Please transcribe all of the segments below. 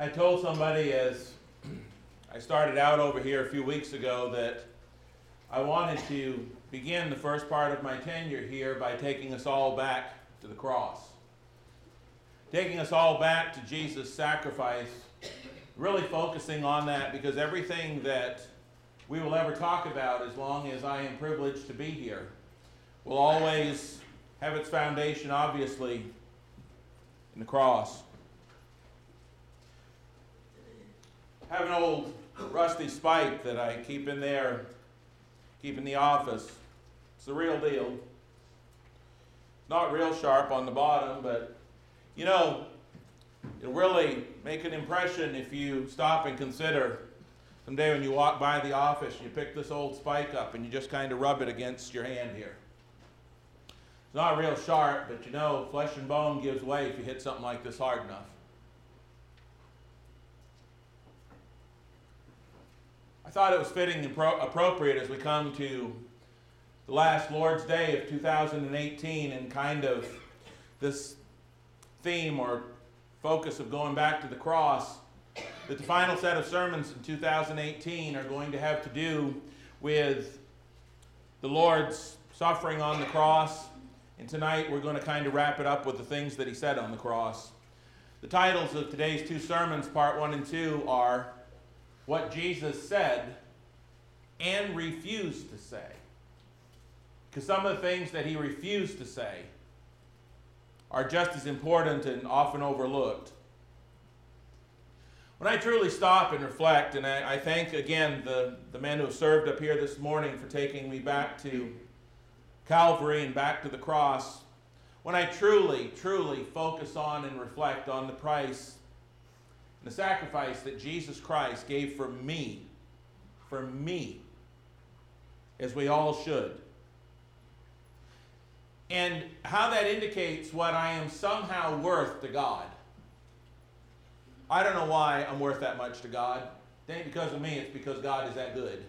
I told somebody as I started out over here a few weeks ago that I wanted to begin the first part of my tenure here by taking us all back to the cross. Taking us all back to Jesus' sacrifice, really focusing on that because everything that we will ever talk about as long as I am privileged to be here will always have its foundation, obviously, in the cross. Have an old rusty spike that I keep in there, keep in the office. It's the real deal. Not real sharp on the bottom, but you know, it'll really make an impression if you stop and consider someday when you walk by the office, you pick this old spike up and you just kind of rub it against your hand here. It's not real sharp, but you know, flesh and bone gives way if you hit something like this hard enough. I thought it was fitting and pro- appropriate as we come to the last Lord's Day of 2018 and kind of this theme or focus of going back to the cross that the final set of sermons in 2018 are going to have to do with the Lord's suffering on the cross. And tonight we're going to kind of wrap it up with the things that he said on the cross. The titles of today's two sermons, part one and two, are what Jesus said and refused to say. Because some of the things that he refused to say are just as important and often overlooked. When I truly stop and reflect, and I, I, thank again the, the men who have served up here this morning for taking me back to Calvary and back to the cross, when I truly, truly focus on and reflect on the price the sacrifice that Jesus Christ gave for me, for me, as we all should. And how that indicates what I am somehow worth to God. I don't know why I'm worth that much to God. It ain't because of me, it's because God is that good.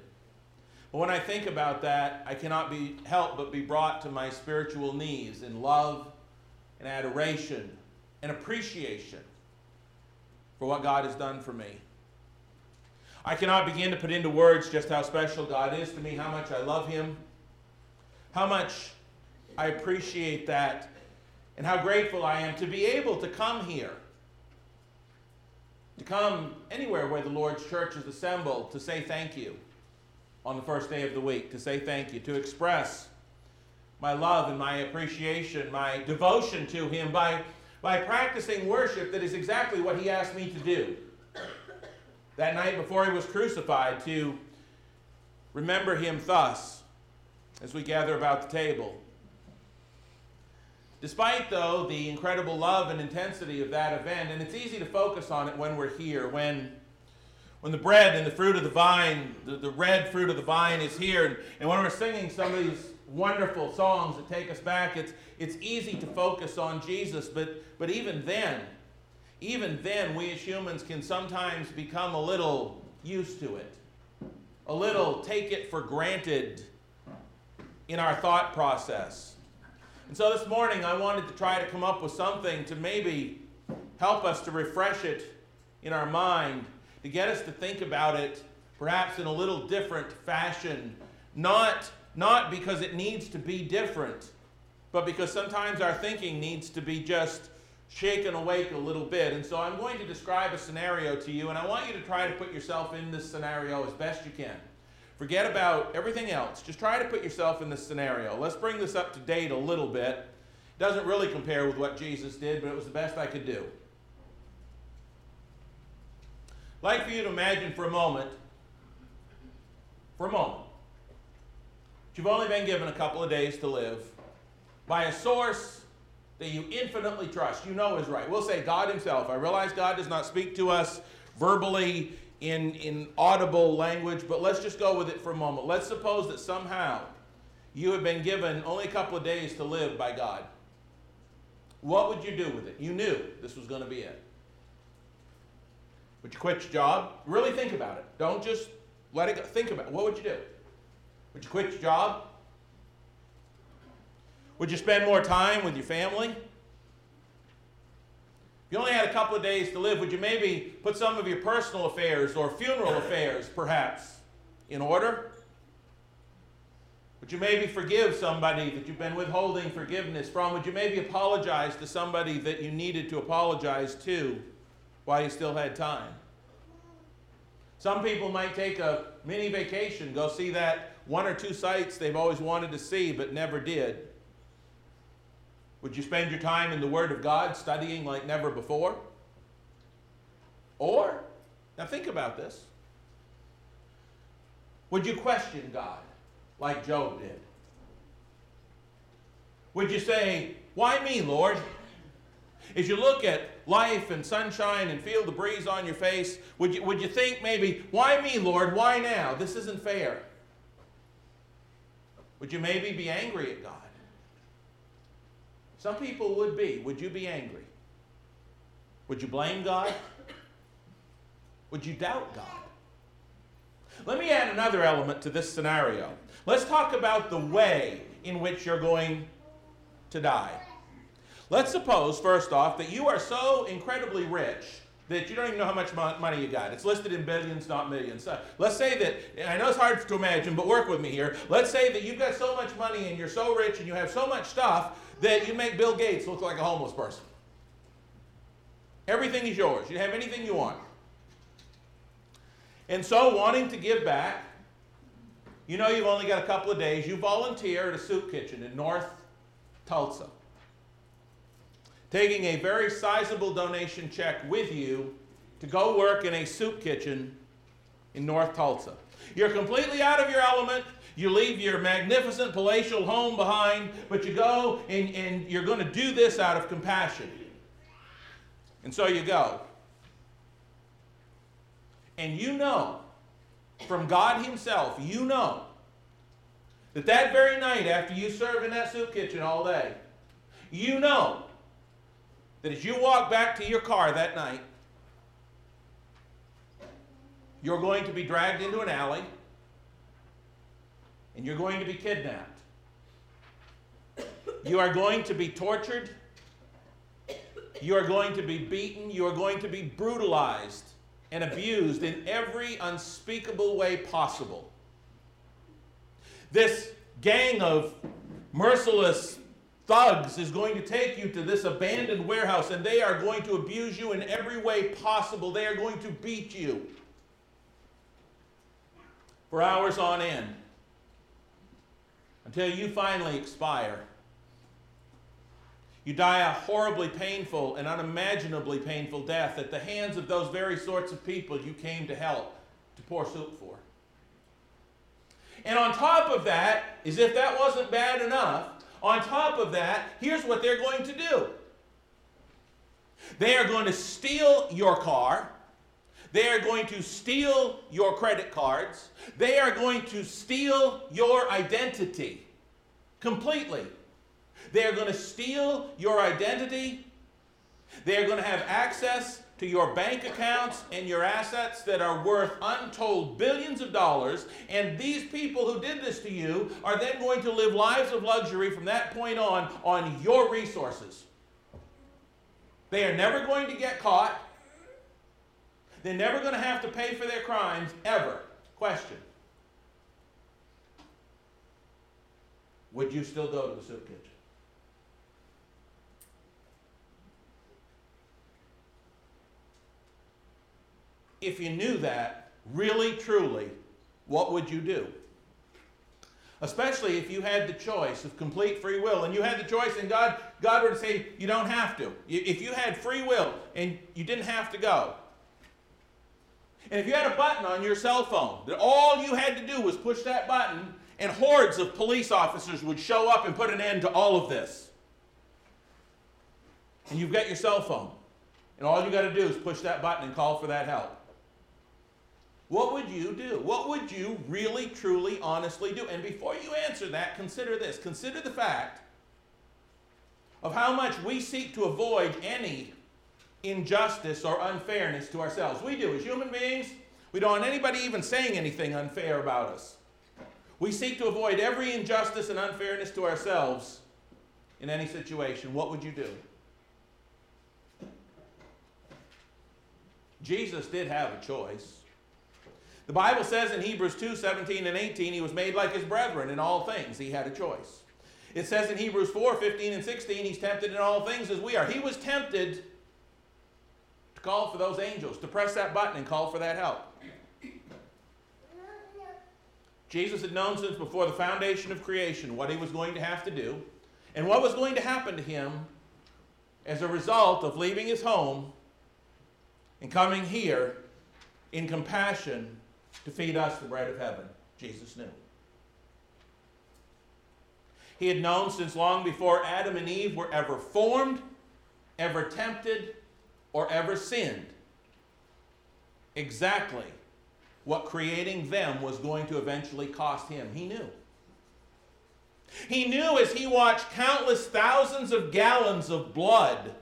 But when I think about that, I cannot be helped but be brought to my spiritual knees in love and adoration and appreciation for what God has done for me. I cannot begin to put into words just how special God is to me, how much I love Him, how much I appreciate that, and how grateful I am to be able to come here, to come anywhere where the Lord's church is assembled to say thank you on the first day of the week, to say thank you, to express my love and my appreciation, my devotion to Him by by practicing worship that is exactly what he asked me to do. That night before he was crucified, to remember him thus as we gather about the table. Despite, though, the incredible love and intensity of that event, and it's easy to focus on it when we're here, when, when the bread and the fruit of the vine, the, the red fruit of the vine is here, and, and when we're singing some of these wonderful songs that take us back, it's, it's easy to focus on Jesus, but, but even then, even then, we as humans can sometimes become a little used to it, a little take it for granted in our thought process. And so this morning, I wanted to try to come up with something to maybe help us to refresh it in our mind, to get us to think about it perhaps in a little different fashion, not, not because it needs to be different but because sometimes our thinking needs to be just shaken awake a little bit. And so I'm going to describe a scenario to you, and I want you to try to put yourself in this scenario as best you can. Forget about everything else. Just try to put yourself in this scenario. Let's bring this up to date a little bit. It doesn't really compare with what Jesus did, but it was the best I could do. I'd like for you to imagine for a moment, for a moment, you've only been given a couple of days to live by a source that you infinitely trust, you know is right. We'll say God Himself. I realize God does not speak to us verbally in, in audible language, but let's just go with it for a moment. Let's suppose that somehow you have been given only a couple of days to live by God. What would you do with it? You knew this was going to be it. Would you quit your job? Really think about it. Don't just let it go. Think about it. What would you do? Would you quit your job? Would you spend more time with your family? If you only had a couple of days to live, would you maybe put some of your personal affairs or funeral affairs, perhaps, in order? Would you maybe forgive somebody that you've been withholding forgiveness from? Would you maybe apologize to somebody that you needed to apologize to while you still had time? Some people might take a mini vacation, go see that one or two sites they've always wanted to see but never did. Would you spend your time in the Word of God studying like never before? Or, now think about this. Would you question God like Job did? Would you say, Why me, Lord? As you look at life and sunshine and feel the breeze on your face, would you, would you think maybe, Why me, Lord? Why now? This isn't fair. Would you maybe be angry at God? Some people would be. Would you be angry? Would you blame God? Would you doubt God? Let me add another element to this scenario. Let's talk about the way in which you're going to die. Let's suppose, first off, that you are so incredibly rich that you don't even know how much money you got. It's listed in billions, not millions. So let's say that, I know it's hard to imagine, but work with me here. Let's say that you've got so much money and you're so rich and you have so much stuff that you make Bill Gates look like a homeless person. Everything is yours. You have anything you want. And so, wanting to give back, you know you've only got a couple of days. You volunteer at a soup kitchen in North Tulsa, taking a very sizable donation check with you to go work in a soup kitchen in North Tulsa. You're completely out of your element. You leave your magnificent palatial home behind, but you go and, and you're going to do this out of compassion. And so you go. And you know from God Himself, you know that that very night after you serve in that soup kitchen all day, you know that as you walk back to your car that night, you're going to be dragged into an alley and you're going to be kidnapped. You are going to be tortured. You are going to be beaten. You are going to be brutalized and abused in every unspeakable way possible. This gang of merciless thugs is going to take you to this abandoned warehouse and they are going to abuse you in every way possible. They are going to beat you for hours on end until you finally expire. You die a horribly painful and unimaginably painful death at the hands of those very sorts of people you came to help to pour soup for. And on top of that, as if that wasn't bad enough, on top of that, here's what they're going to do they are going to steal your car they are going to steal your credit cards. They are going to steal your identity completely. They are going to steal your identity. They are going to have access to your bank accounts and your assets that are worth untold billions of dollars. And these people who did this to you are then going to live lives of luxury from that point on on your resources. They are never going to get caught. They're never going to have to pay for their crimes, ever. Question Would you still go to the soup kitchen? If you knew that, really, truly, what would you do? Especially if you had the choice of complete free will and you had the choice and God, God were to say, you don't have to. If you had free will and you didn't have to go, and if you had a button on your cell phone that all you had to do was push that button, and hordes of police officers would show up and put an end to all of this. And you've got your cell phone, and all you got to do is push that button and call for that help. What would you do? What would you really, truly, honestly do? And before you answer that, consider this. Consider the fact of how much we seek to avoid any injustice or unfairness to ourselves. We do as human beings. We don't want anybody even saying anything unfair about us. We seek to avoid every injustice and unfairness to ourselves in any situation. What would you do? Jesus did have a choice. The Bible says in Hebrews 2 17 and 18, he was made like his brethren in all things. He had a choice. It says in Hebrews 4 15 and 16, he's tempted in all things as we are. He was tempted to call for those angels, to press that button and call for that help. Jesus had known since before the foundation of creation what he was going to have to do and what was going to happen to him as a result of leaving his home and coming here in compassion to feed us the bread of heaven. Jesus knew. He had known since long before Adam and Eve were ever formed, ever tempted, or ever sinned exactly what creating them was going to eventually cost him. He knew. He knew as he watched countless thousands of gallons of blood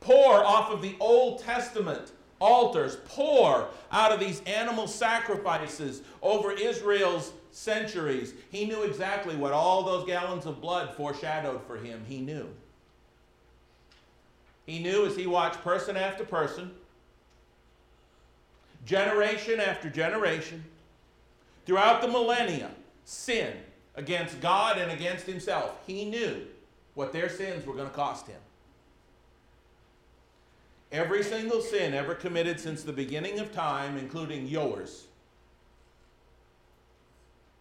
pour off of the Old Testament altars, pour out of these animal sacrifices over Israel's centuries. He knew exactly what all those gallons of blood foreshadowed for him. He knew. He knew as he watched person after person, generation after generation, throughout the millennia, sin against God and against himself. He knew what their sins were going to cost him. Every single sin ever committed since the beginning of time, including yours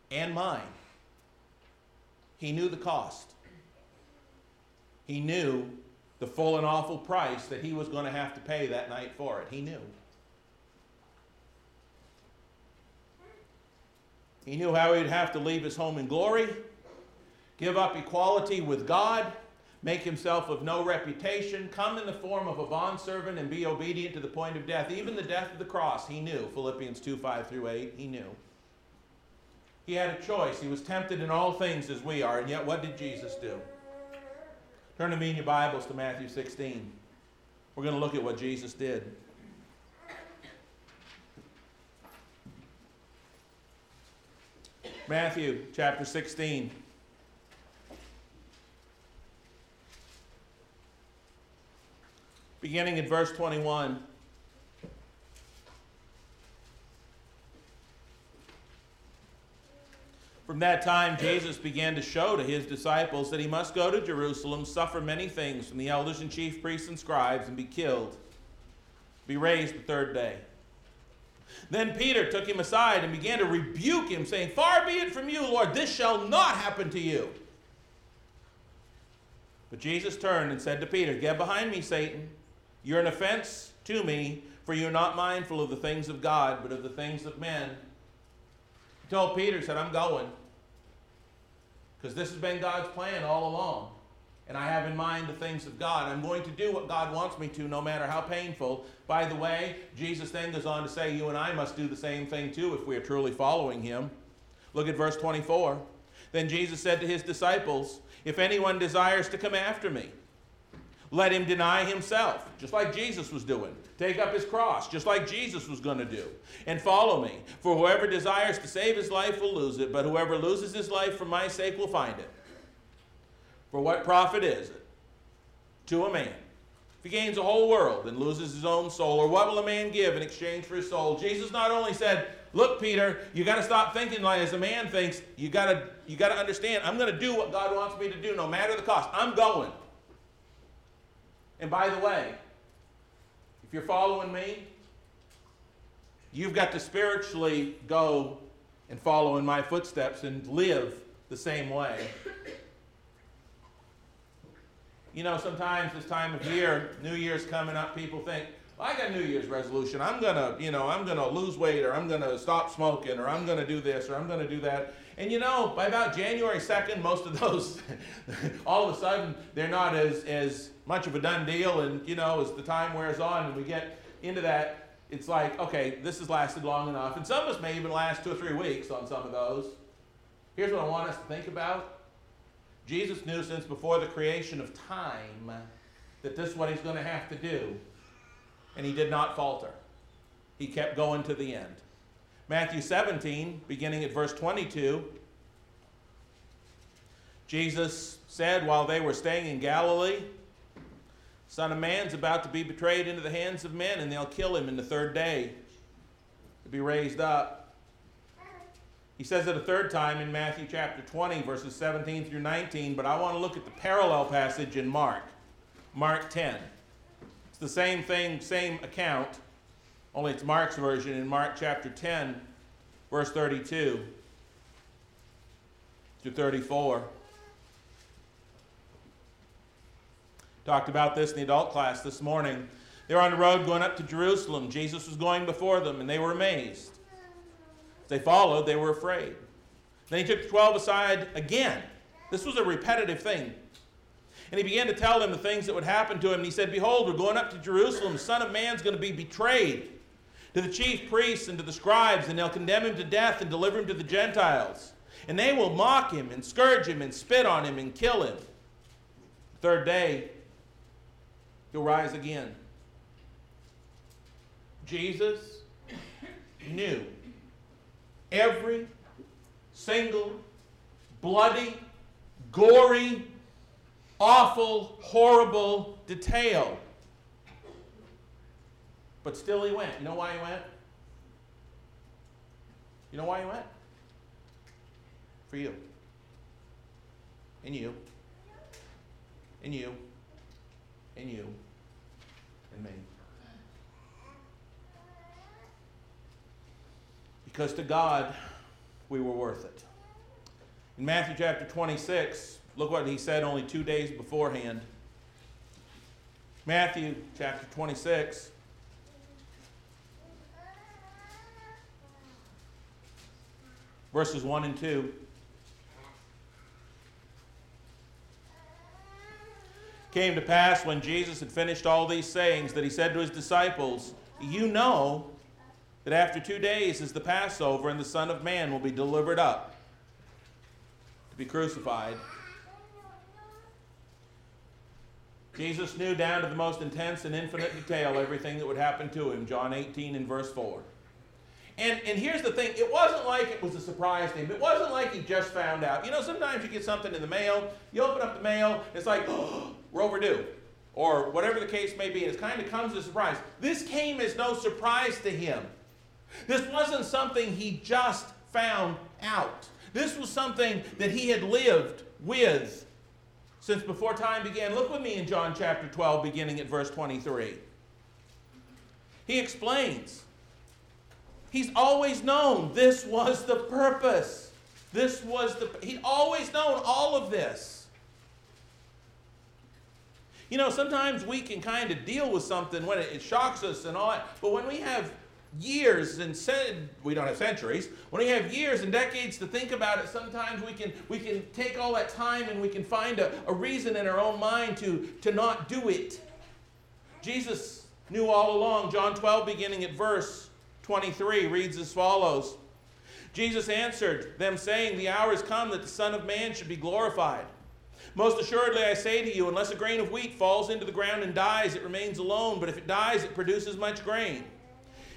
and mine, he knew the cost. He knew the full and awful price that he was going to have to pay that night for it. He knew. He knew how he'd have to leave his home in glory, give up equality with God, make himself of no reputation, come in the form of a bondservant, and be obedient to the point of death, even the death of the cross. He knew. Philippians 2 5 through 8. He knew. He had a choice. He was tempted in all things as we are, and yet what did Jesus do? Turn to me in your Bibles to Matthew 16. We're going to look at what Jesus did. Matthew chapter 16. Beginning at verse 21. From that time, Jesus began to show to his disciples that he must go to Jerusalem, suffer many things from the elders and chief priests and scribes, and be killed, be raised the third day. Then Peter took him aside and began to rebuke him, saying, Far be it from you, Lord, this shall not happen to you. But Jesus turned and said to Peter, Get behind me, Satan. You're an offense to me, for you're not mindful of the things of God, but of the things of men. He told Peter, said, I'm going. Because this has been God's plan all along and I have in mind the things of God. I'm going to do what God wants me to, no matter how painful. By the way, Jesus then goes on to say, You and I must do the same thing too if we are truly following Him. Look at verse 24. Then Jesus said to His disciples, If anyone desires to come after me, let him deny himself, just like Jesus was doing. Take up his cross, just like Jesus was going to do, and follow me. For whoever desires to save his life will lose it, but whoever loses his life for my sake will find it. For what profit is it to a man if he gains the whole world and loses his own soul? Or what will a man give in exchange for his soul? Jesus not only said, Look, Peter, you got to stop thinking like as a man thinks. You got to you got to understand. I'm going to do what God wants me to do, no matter the cost. I'm going. And by the way, if you're following me, you've got to spiritually go and follow in my footsteps and live the same way you know, sometimes this time of year, New Year's coming up, people think, well, I got New Year's resolution. I'm gonna, you know, I'm gonna lose weight, or I'm gonna stop smoking, or I'm gonna do this, or I'm gonna do that. And you know, by about January 2nd, most of those, all of a sudden, they're not as as much of a done deal. And you know, as the time wears on and we get into that, it's like, okay, this has lasted long enough. And some of us may even last two or three weeks on some of those. Here's what I want us to think about Jesus knew since before the creation of time that this is what he's going to have to do. And he did not falter. He kept going to the end. Matthew 17, beginning at verse 22, Jesus said while they were staying in Galilee, Son of Man's about to be betrayed into the hands of men, and they'll kill him in the third day to be raised up. He says it a third time in Matthew chapter 20, verses 17 through 19, but I want to look at the parallel passage in Mark, Mark 10. It's the same thing, same account, only it's Mark's version in Mark chapter 10, verse 32 to 34. Talked about this in the adult class this morning. They were on the road going up to Jerusalem. Jesus was going before them, and they were amazed. They followed, they were afraid. Then he took the twelve aside again. This was a repetitive thing. And he began to tell them the things that would happen to him. And he said, Behold, we're going up to Jerusalem. The Son of Man's going to be betrayed to the chief priests and to the scribes, and they'll condemn him to death and deliver him to the Gentiles. And they will mock him and scourge him and spit on him and kill him. Third day, he'll rise again. Jesus knew every single bloody, gory, awful, horrible detail. But still he went. You know why he went? You know why he went? For you. And you. And you. And you. And me. Because to God, we were worth it. In Matthew chapter 26, look what he said only two days beforehand. Matthew chapter 26. Verses 1 and 2. Came to pass when Jesus had finished all these sayings that he said to his disciples, You know that after two days is the Passover, and the Son of Man will be delivered up to be crucified. Jesus knew down to the most intense and infinite detail everything that would happen to him. John 18 and verse 4. And, and here's the thing it wasn't like it was a surprise to him. It wasn't like he just found out. You know, sometimes you get something in the mail, you open up the mail, it's like, oh, we're overdue. Or whatever the case may be, and it kind of comes as a surprise. This came as no surprise to him. This wasn't something he just found out. This was something that he had lived with since before time began. Look with me in John chapter 12, beginning at verse 23. He explains. He's always known this was the purpose. This was the, he'd always known all of this. You know, sometimes we can kind of deal with something when it, it shocks us and all that, but when we have years and said we don't have centuries when we have years and decades to think about it sometimes we can we can take all that time and we can find a, a reason in our own mind to to not do it jesus knew all along john 12 beginning at verse 23 reads as follows jesus answered them saying the hour has come that the son of man should be glorified most assuredly, I say to you, unless a grain of wheat falls into the ground and dies, it remains alone, but if it dies, it produces much grain.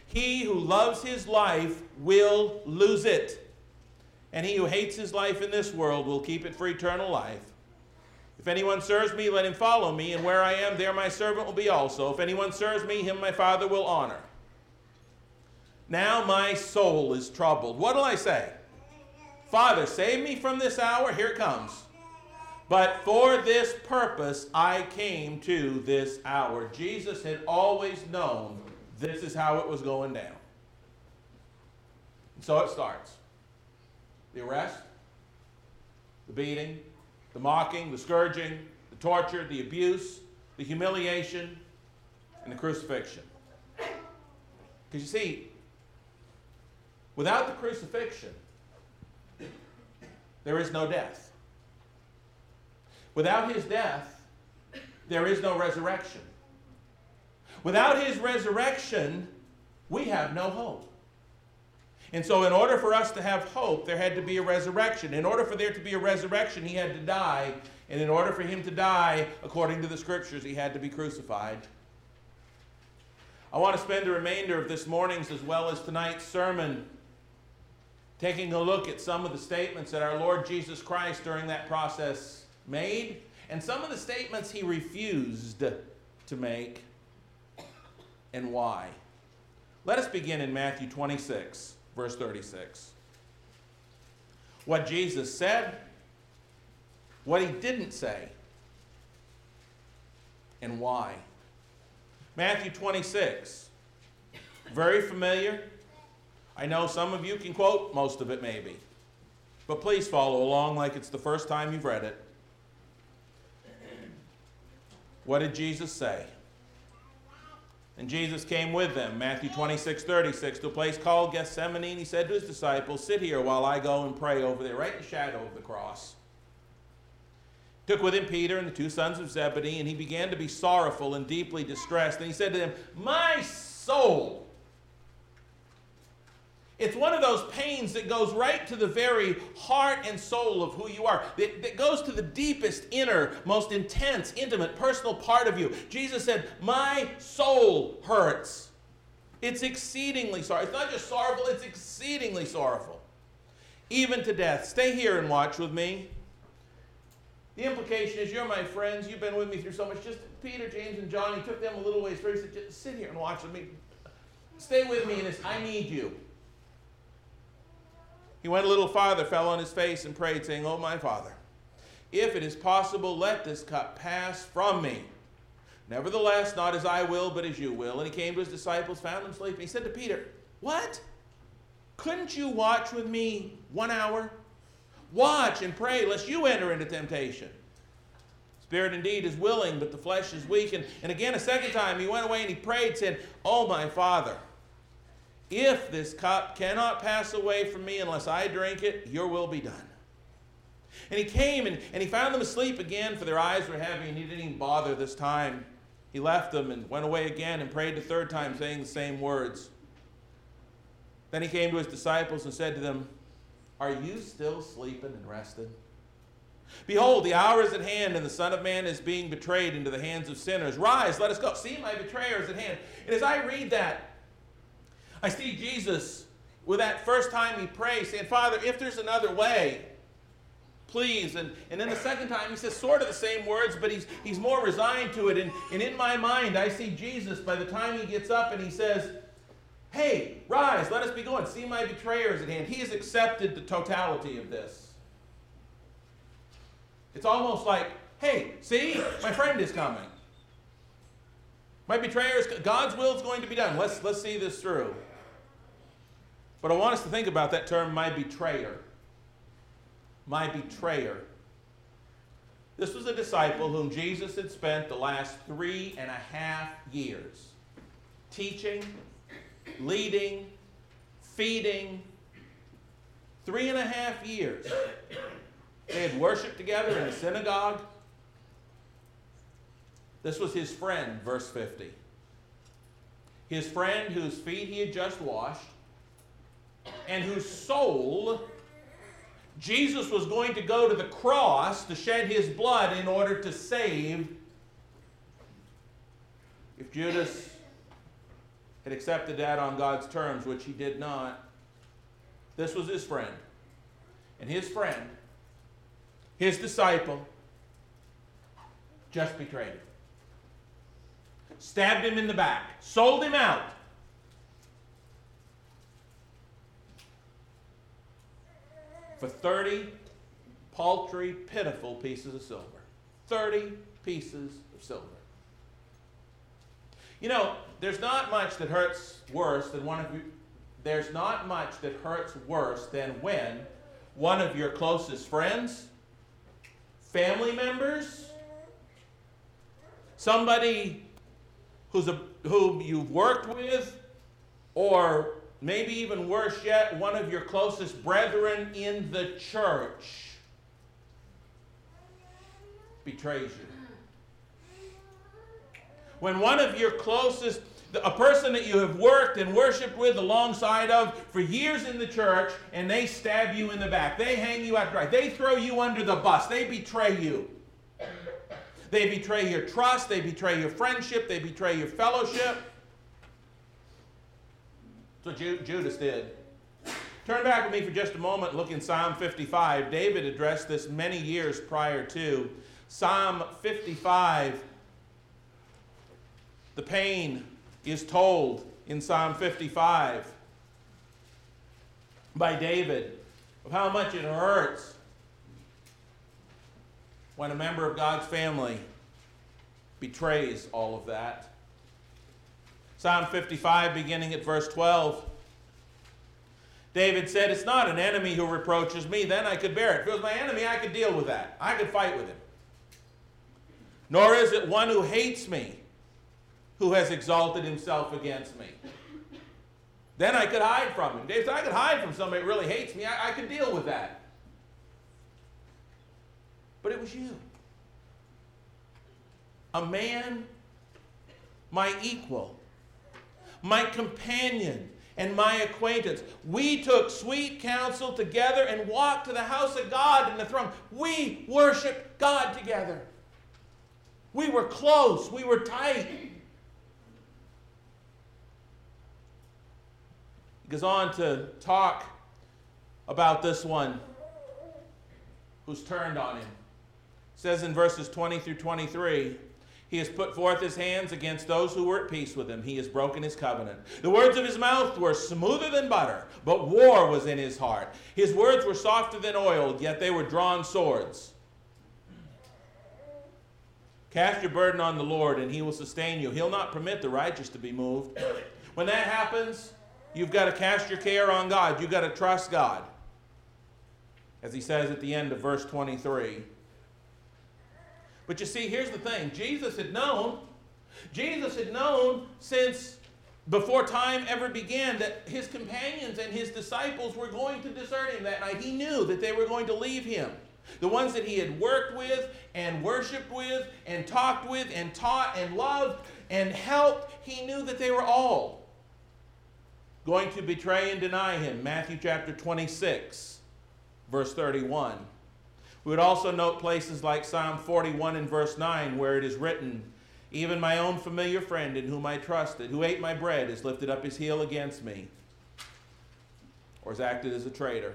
He who loves his life will lose it. And he who hates his life in this world will keep it for eternal life. If anyone serves me, let him follow me, and where I am, there my servant will be also. If anyone serves me, him my Father will honor. Now my soul is troubled. What will I say? Father, save me from this hour. Here it comes. But for this purpose I came to this hour. Jesus had always known this is how it was going down. And so it starts the arrest, the beating, the mocking, the scourging, the torture, the abuse, the humiliation, and the crucifixion. Because you see, without the crucifixion, there is no death. Without his death, there is no resurrection. Without his resurrection, we have no hope. And so, in order for us to have hope, there had to be a resurrection. In order for there to be a resurrection, he had to die. And in order for him to die, according to the scriptures, he had to be crucified. I want to spend the remainder of this morning's as well as tonight's sermon taking a look at some of the statements that our Lord Jesus Christ during that process made and some of the statements he refused to make and why. Let us begin in Matthew 26, verse 36. What Jesus said, what he didn't say, and why. Matthew 26. Very familiar. I know some of you can quote most of it, maybe. But please follow along like it's the first time you've read it. What did Jesus say? And Jesus came with them, Matthew 26, 36, to a place called Gethsemane. And he said to his disciples, Sit here while I go and pray over there, right in the shadow of the cross. Took with him Peter and the two sons of Zebedee, and he began to be sorrowful and deeply distressed. And he said to them, My soul it's one of those pains that goes right to the very heart and soul of who you are, that, that, goes to the deepest, inner, most intense, intimate, personal part of you. Jesus said, My soul hurts. It's exceedingly sorry. It's not just sorrowful, it's exceedingly sorrowful. Even to death. Stay here and watch with me. The implication is you're my friends. You've been with me through so much. Just Peter, James, and John, he took them a little ways first. He said, just sit here and watch with me. Stay with me in this. I need you. He went a little farther, fell on his face, and prayed, saying, Oh, my Father, if it is possible, let this cup pass from me. Nevertheless, not as I will, but as you will. And he came to his disciples, found them sleeping. He said to Peter, What? Couldn't you watch with me one hour? Watch and pray, lest you enter into temptation. Spirit indeed is willing, but the flesh is weak. And, and again, a second time, he went away and he prayed, saying, Oh, my Father, if this cup cannot pass away from me unless I drink it, your will be done. And he came and, and he found them asleep again, for their eyes were heavy, and he didn't even bother this time. He left them and went away again and prayed the third time, saying the same words. Then he came to his disciples and said to them, Are you still sleeping and resting? Behold, the hour is at hand, and the Son of Man is being betrayed into the hands of sinners. Rise, let us go. See, my betrayer is at hand. And as I read that, I see Jesus with that first time he prays saying, Father, if there's another way, please. And, and then the second time he says sort of the same words, but he's, he's more resigned to it. And, and in my mind, I see Jesus by the time he gets up and he says, Hey, rise, let us be going. See my betrayers at hand. He has accepted the totality of this. It's almost like, hey, see, my friend is coming. My betrayer is God's will is going to be done. Let's let's see this through. But I want us to think about that term, my betrayer. My betrayer. This was a disciple whom Jesus had spent the last three and a half years teaching, leading, feeding. Three and a half years. They had worshiped together in the synagogue. This was his friend, verse 50. His friend whose feet he had just washed and whose soul Jesus was going to go to the cross to shed his blood in order to save. If Judas had accepted that on God's terms, which he did not, this was his friend. And his friend, his disciple, just betrayed him. Stabbed him in the back, sold him out for 30 paltry, pitiful pieces of silver. 30 pieces of silver. You know, there's not much that hurts worse than one of you. There's not much that hurts worse than when one of your closest friends, family members, somebody who's a, whom you've worked with, or maybe even worse yet, one of your closest brethren in the church betrays you. When one of your closest, a person that you have worked and worshiped with alongside of for years in the church, and they stab you in the back, they hang you out dry, they throw you under the bus, they betray you. They betray your trust, they betray your friendship, they betray your fellowship. That's what Judas did. Turn back with me for just a moment, look in Psalm 55. David addressed this many years prior to. Psalm 55 the pain is told in Psalm 55 by David of how much it hurts when a member of God's family betrays all of that. Psalm 55, beginning at verse 12. David said, It's not an enemy who reproaches me, then I could bear it. If it was my enemy, I could deal with that. I could fight with him. Nor is it one who hates me who has exalted himself against me. Then I could hide from him. David said, I could hide from somebody who really hates me. I, I could deal with that. But it was you. A man, my equal, my companion, and my acquaintance. We took sweet counsel together and walked to the house of God in the throne. We worshiped God together. We were close, we were tight. He goes on to talk about this one who's turned on him. Says in verses 20 through 23 he has put forth his hands against those who were at peace with him. He has broken his covenant. The words of his mouth were smoother than butter, but war was in his heart. His words were softer than oil, yet they were drawn swords. Cast your burden on the Lord, and he will sustain you. He'll not permit the righteous to be moved. When that happens, you've got to cast your care on God. You've got to trust God. As he says at the end of verse 23. But you see, here's the thing Jesus had known, Jesus had known since before time ever began that his companions and his disciples were going to desert him that night. He knew that they were going to leave him. The ones that he had worked with and worshiped with and talked with and taught and loved and helped, he knew that they were all going to betray and deny him. Matthew chapter 26, verse 31. We would also note places like Psalm 41 and verse 9, where it is written, Even my own familiar friend in whom I trusted, who ate my bread, has lifted up his heel against me, or has acted as a traitor.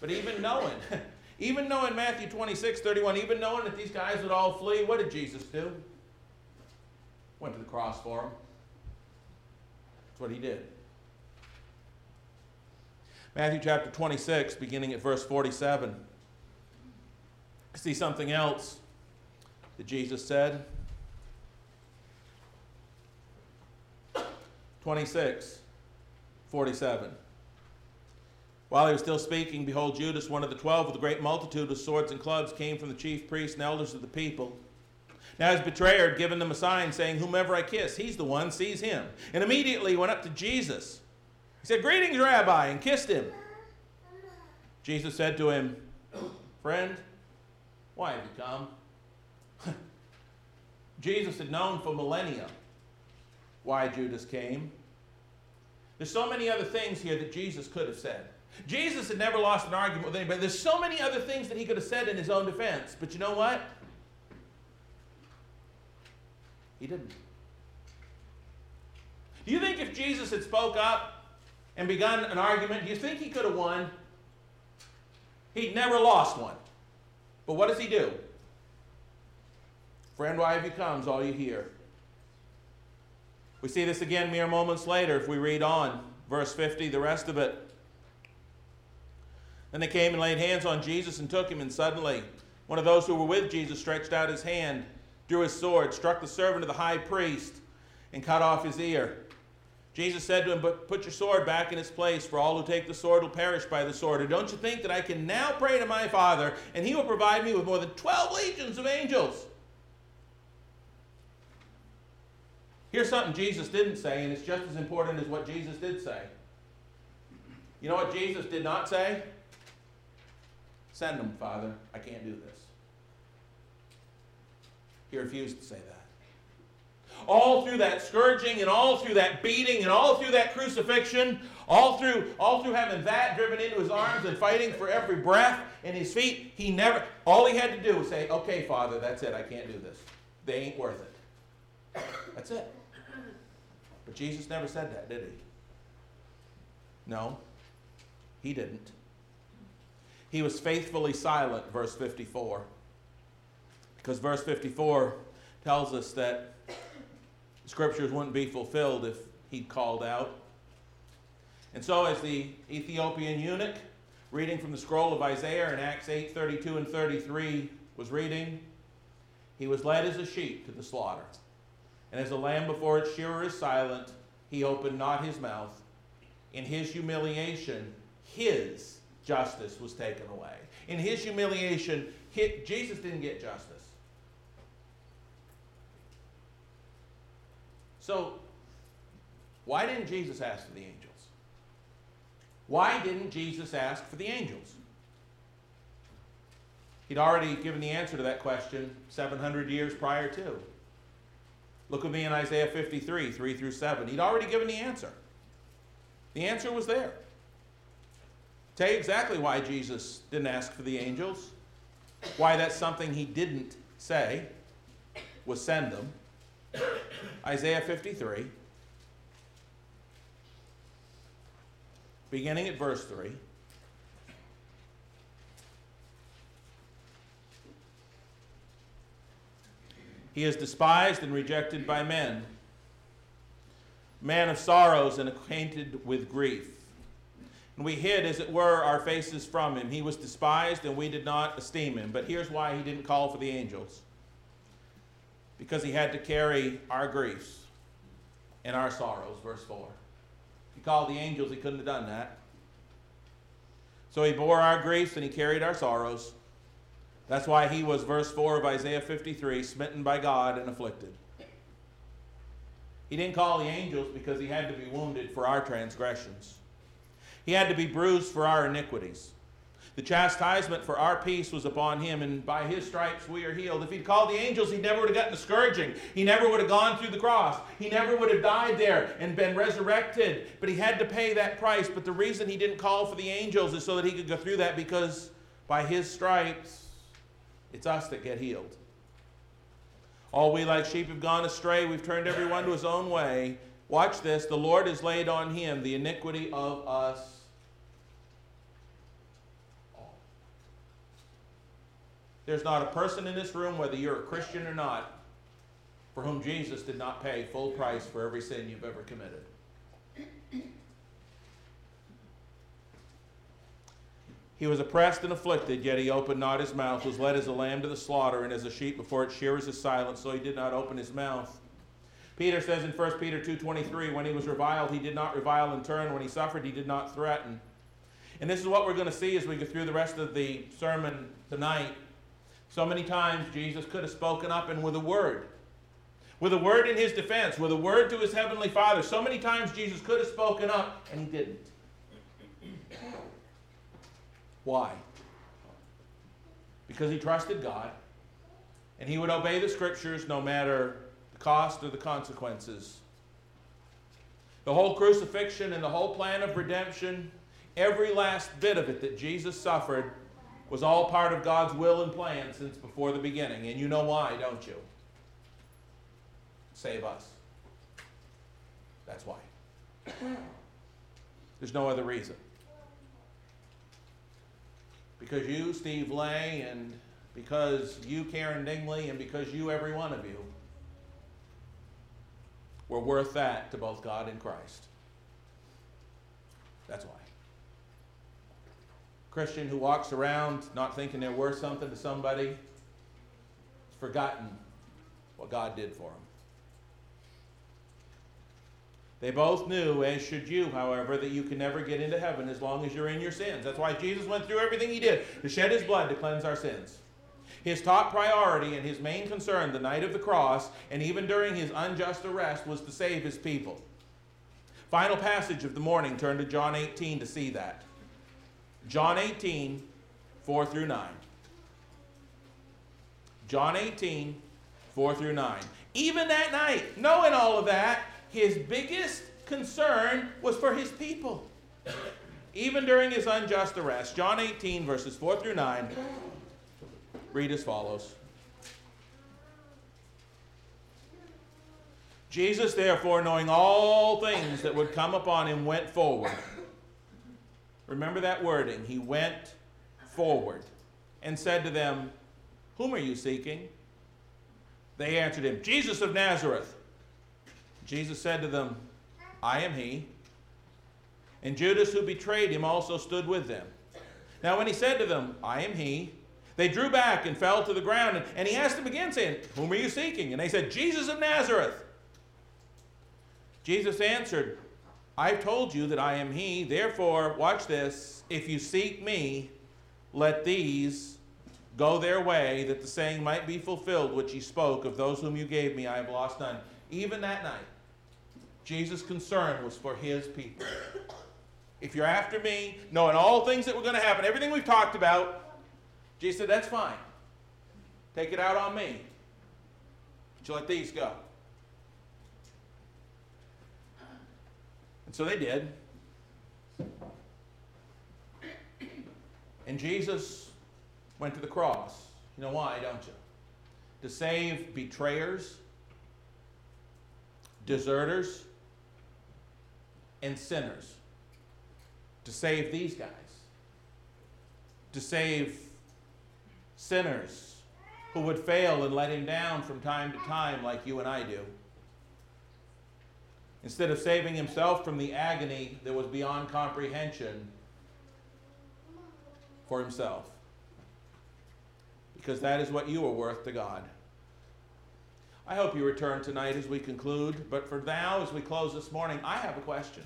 But even knowing, even knowing Matthew 26, 31, even knowing that these guys would all flee, what did Jesus do? Went to the cross for them. That's what he did. Matthew chapter 26, beginning at verse 47 see something else that Jesus said. 26, 47. While he was still speaking, behold, Judas, one of the twelve, with a great multitude with swords and clubs, came from the chief priests and elders of the people. Now his betrayer had given them a sign, saying, Whomever I kiss, he's the one, seize him. And immediately he went up to Jesus. He said, Greetings, Rabbi, and kissed him. Jesus said to him, Friend, why have you come? Jesus had known for millennia why Judas came. There's so many other things here that Jesus could have said. Jesus had never lost an argument with anybody. There's so many other things that he could have said in his own defense. But you know what? He didn't. Do you think if Jesus had spoke up and begun an argument, do you think he could have won? He'd never lost one. But what does he do? Friend, why have you come? Is all you hear. We see this again mere moments later if we read on. Verse 50, the rest of it. Then they came and laid hands on Jesus and took him, and suddenly one of those who were with Jesus stretched out his hand, drew his sword, struck the servant of the high priest, and cut off his ear. Jesus said to him, But put your sword back in its place, for all who take the sword will perish by the sword. Or don't you think that I can now pray to my Father, and he will provide me with more than 12 legions of angels? Here's something Jesus didn't say, and it's just as important as what Jesus did say. You know what Jesus did not say? Send them, Father. I can't do this. He refused to say that all through that scourging and all through that beating and all through that crucifixion, all through all through having that driven into his arms and fighting for every breath in his feet, he never all he had to do was say, "Okay, Father, that's it. I can't do this. They ain't worth it." That's it. But Jesus never said that, did he? No. He didn't. He was faithfully silent, verse 54. Because verse 54 tells us that scriptures wouldn't be fulfilled if he'd called out. And so, as the Ethiopian eunuch, reading from the scroll of Isaiah in Acts 8 32 and 33, was reading, he was led as a sheep to the slaughter. And as a lamb before its shearer is silent, he opened not his mouth. In his humiliation, his justice was taken away. In his humiliation, Jesus didn't get justice. So, why didn't Jesus ask for the angels? Why didn't Jesus ask for the angels? He'd already given the answer to that question 700 years prior to. Look with me in Isaiah 53, 3 through 7. He'd already given the answer. The answer was there. Tell you exactly why Jesus didn't ask for the angels, why that's something he didn't say was send them. Isaiah 53, beginning at verse 3. He is despised and rejected by men, man of sorrows and acquainted with grief. And we hid, as it were, our faces from him. He was despised, and we did not esteem him. But here's why he didn't call for the angels because he had to carry our griefs and our sorrows. Verse 4. If he called the angels, he couldn't have done that. So he bore our griefs and he carried our sorrows. That's why he was, verse 4 of Isaiah 53, smitten by God and afflicted. He didn't call the angels because he had to be wounded for our transgressions. He had to be bruised for our iniquities. The chastisement for our peace was upon him, and by his stripes we are healed. If he'd called the angels, he never would have gotten the scourging. He never would have gone through the cross. He never would have died there and been resurrected. But he had to pay that price. But the reason he didn't call for the angels is so that he could go through that because by his stripes, it's us that get healed. All we like sheep have gone astray. We've turned everyone to his own way. Watch this. The Lord has laid on him the iniquity of us There's not a person in this room, whether you're a Christian or not, for whom Jesus did not pay full price for every sin you've ever committed. He was oppressed and afflicted, yet he opened not his mouth, was led as a lamb to the slaughter, and as a sheep before its shearers is silent, so he did not open his mouth. Peter says in 1 Peter 2.23, when he was reviled, he did not revile in turn. When he suffered, he did not threaten. And this is what we're going to see as we go through the rest of the sermon tonight. So many times Jesus could have spoken up and with a word. With a word in his defense, with a word to his heavenly Father. So many times Jesus could have spoken up and he didn't. Why? Because he trusted God and he would obey the scriptures no matter the cost or the consequences. The whole crucifixion and the whole plan of redemption, every last bit of it that Jesus suffered was all part of God's will and plan since before the beginning. And you know why, don't you? Save us. That's why. There's no other reason. Because you, Steve Lay, and because you, Karen Dingley, and because you, every one of you, were worth that to both God and Christ. That's why. Christian who walks around not thinking they're worth something to somebody has forgotten what God did for them. They both knew, as should you, however, that you can never get into heaven as long as you're in your sins. That's why Jesus went through everything he did to shed his blood to cleanse our sins. His top priority and his main concern the night of the cross and even during his unjust arrest was to save his people. Final passage of the morning, turn to John 18 to see that. John 18, 4 through 9. John 18, 4 through 9. Even that night, knowing all of that, his biggest concern was for his people. Even during his unjust arrest. John 18, verses 4 through 9, read as follows. Jesus, therefore, knowing all things that would come upon him, went forward Remember that wording. He went forward and said to them, Whom are you seeking? They answered him, Jesus of Nazareth. Jesus said to them, I am he. And Judas, who betrayed him, also stood with them. Now, when he said to them, I am he, they drew back and fell to the ground. And, he asked them again, saying, Whom are you seeking? And they said, Jesus of Nazareth. Jesus answered, I've told you that I am he. Therefore, watch this. If you seek me, let these go their way, that the saying might be fulfilled which he spoke of those whom you gave me, I have lost none. Even that night, Jesus' concern was for his people. If you're after me, knowing all things that were going to happen, everything we've talked about, Jesus said, That's fine. Take it out on me. But you let these go. And so they did. And Jesus went to the cross. You know why, don't you? To save betrayers, deserters, and sinners. To save these guys. To save sinners who would fail and let him down from time to time, like you and I do. Instead of saving himself from the agony that was beyond comprehension for himself. Because that is what you are worth to God. I hope you return tonight as we conclude, but for now, as we close this morning, I have a question.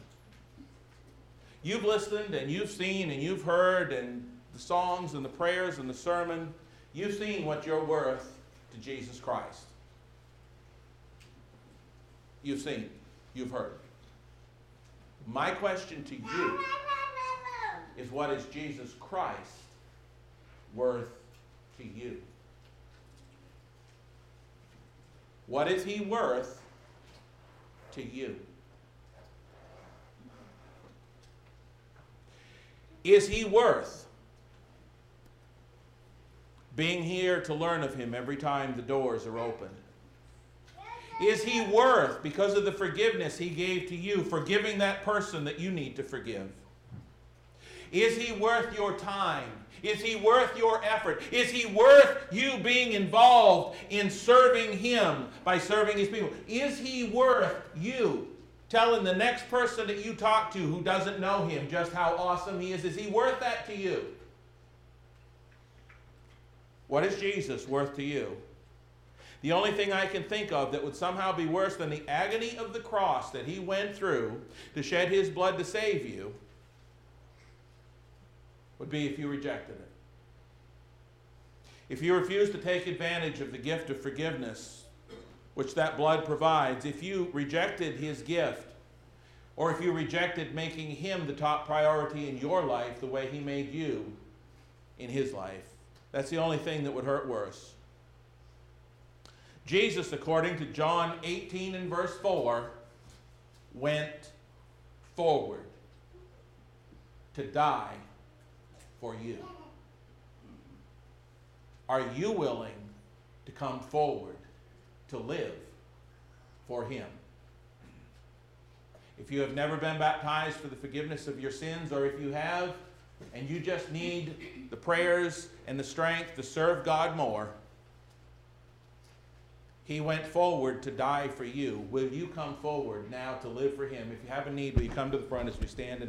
You've listened and you've seen and you've heard and the songs and the prayers and the sermon. You've seen what you're worth to Jesus Christ. You've seen, you've heard. My question to you is what is Jesus Christ worth to you? What is he worth to you? Is he worth being here to learn of him every time the doors are opened? Is he worth, because of the forgiveness he gave to you, forgiving that person that you need to forgive? Is he worth your time? Is he worth your effort? Is he worth you being involved in serving him by serving his people? Is he worth you telling the next person that you talk to who doesn't know him just how awesome he is? Is he worth that to you? What is Jesus worth to you? The only thing I can think of that would somehow be worse than the agony of the cross that he went through to shed his blood to save you would be if you rejected it. If you refuse to take advantage of the gift of forgiveness which that blood provides, if you rejected his gift, or if you rejected making him the top priority in your life the way he made you in his life, that's the only thing that would hurt worse. Jesus, according to John 18 and verse 4, went forward to die for you. Are you willing to come forward to live for Him? If you have never been baptized for the forgiveness of your sins, or if you have, and you just need the prayers and the strength to serve God more, He went forward to die for you. Will you come forward now to live for Him? If you have a need, will you come to the front as we stand in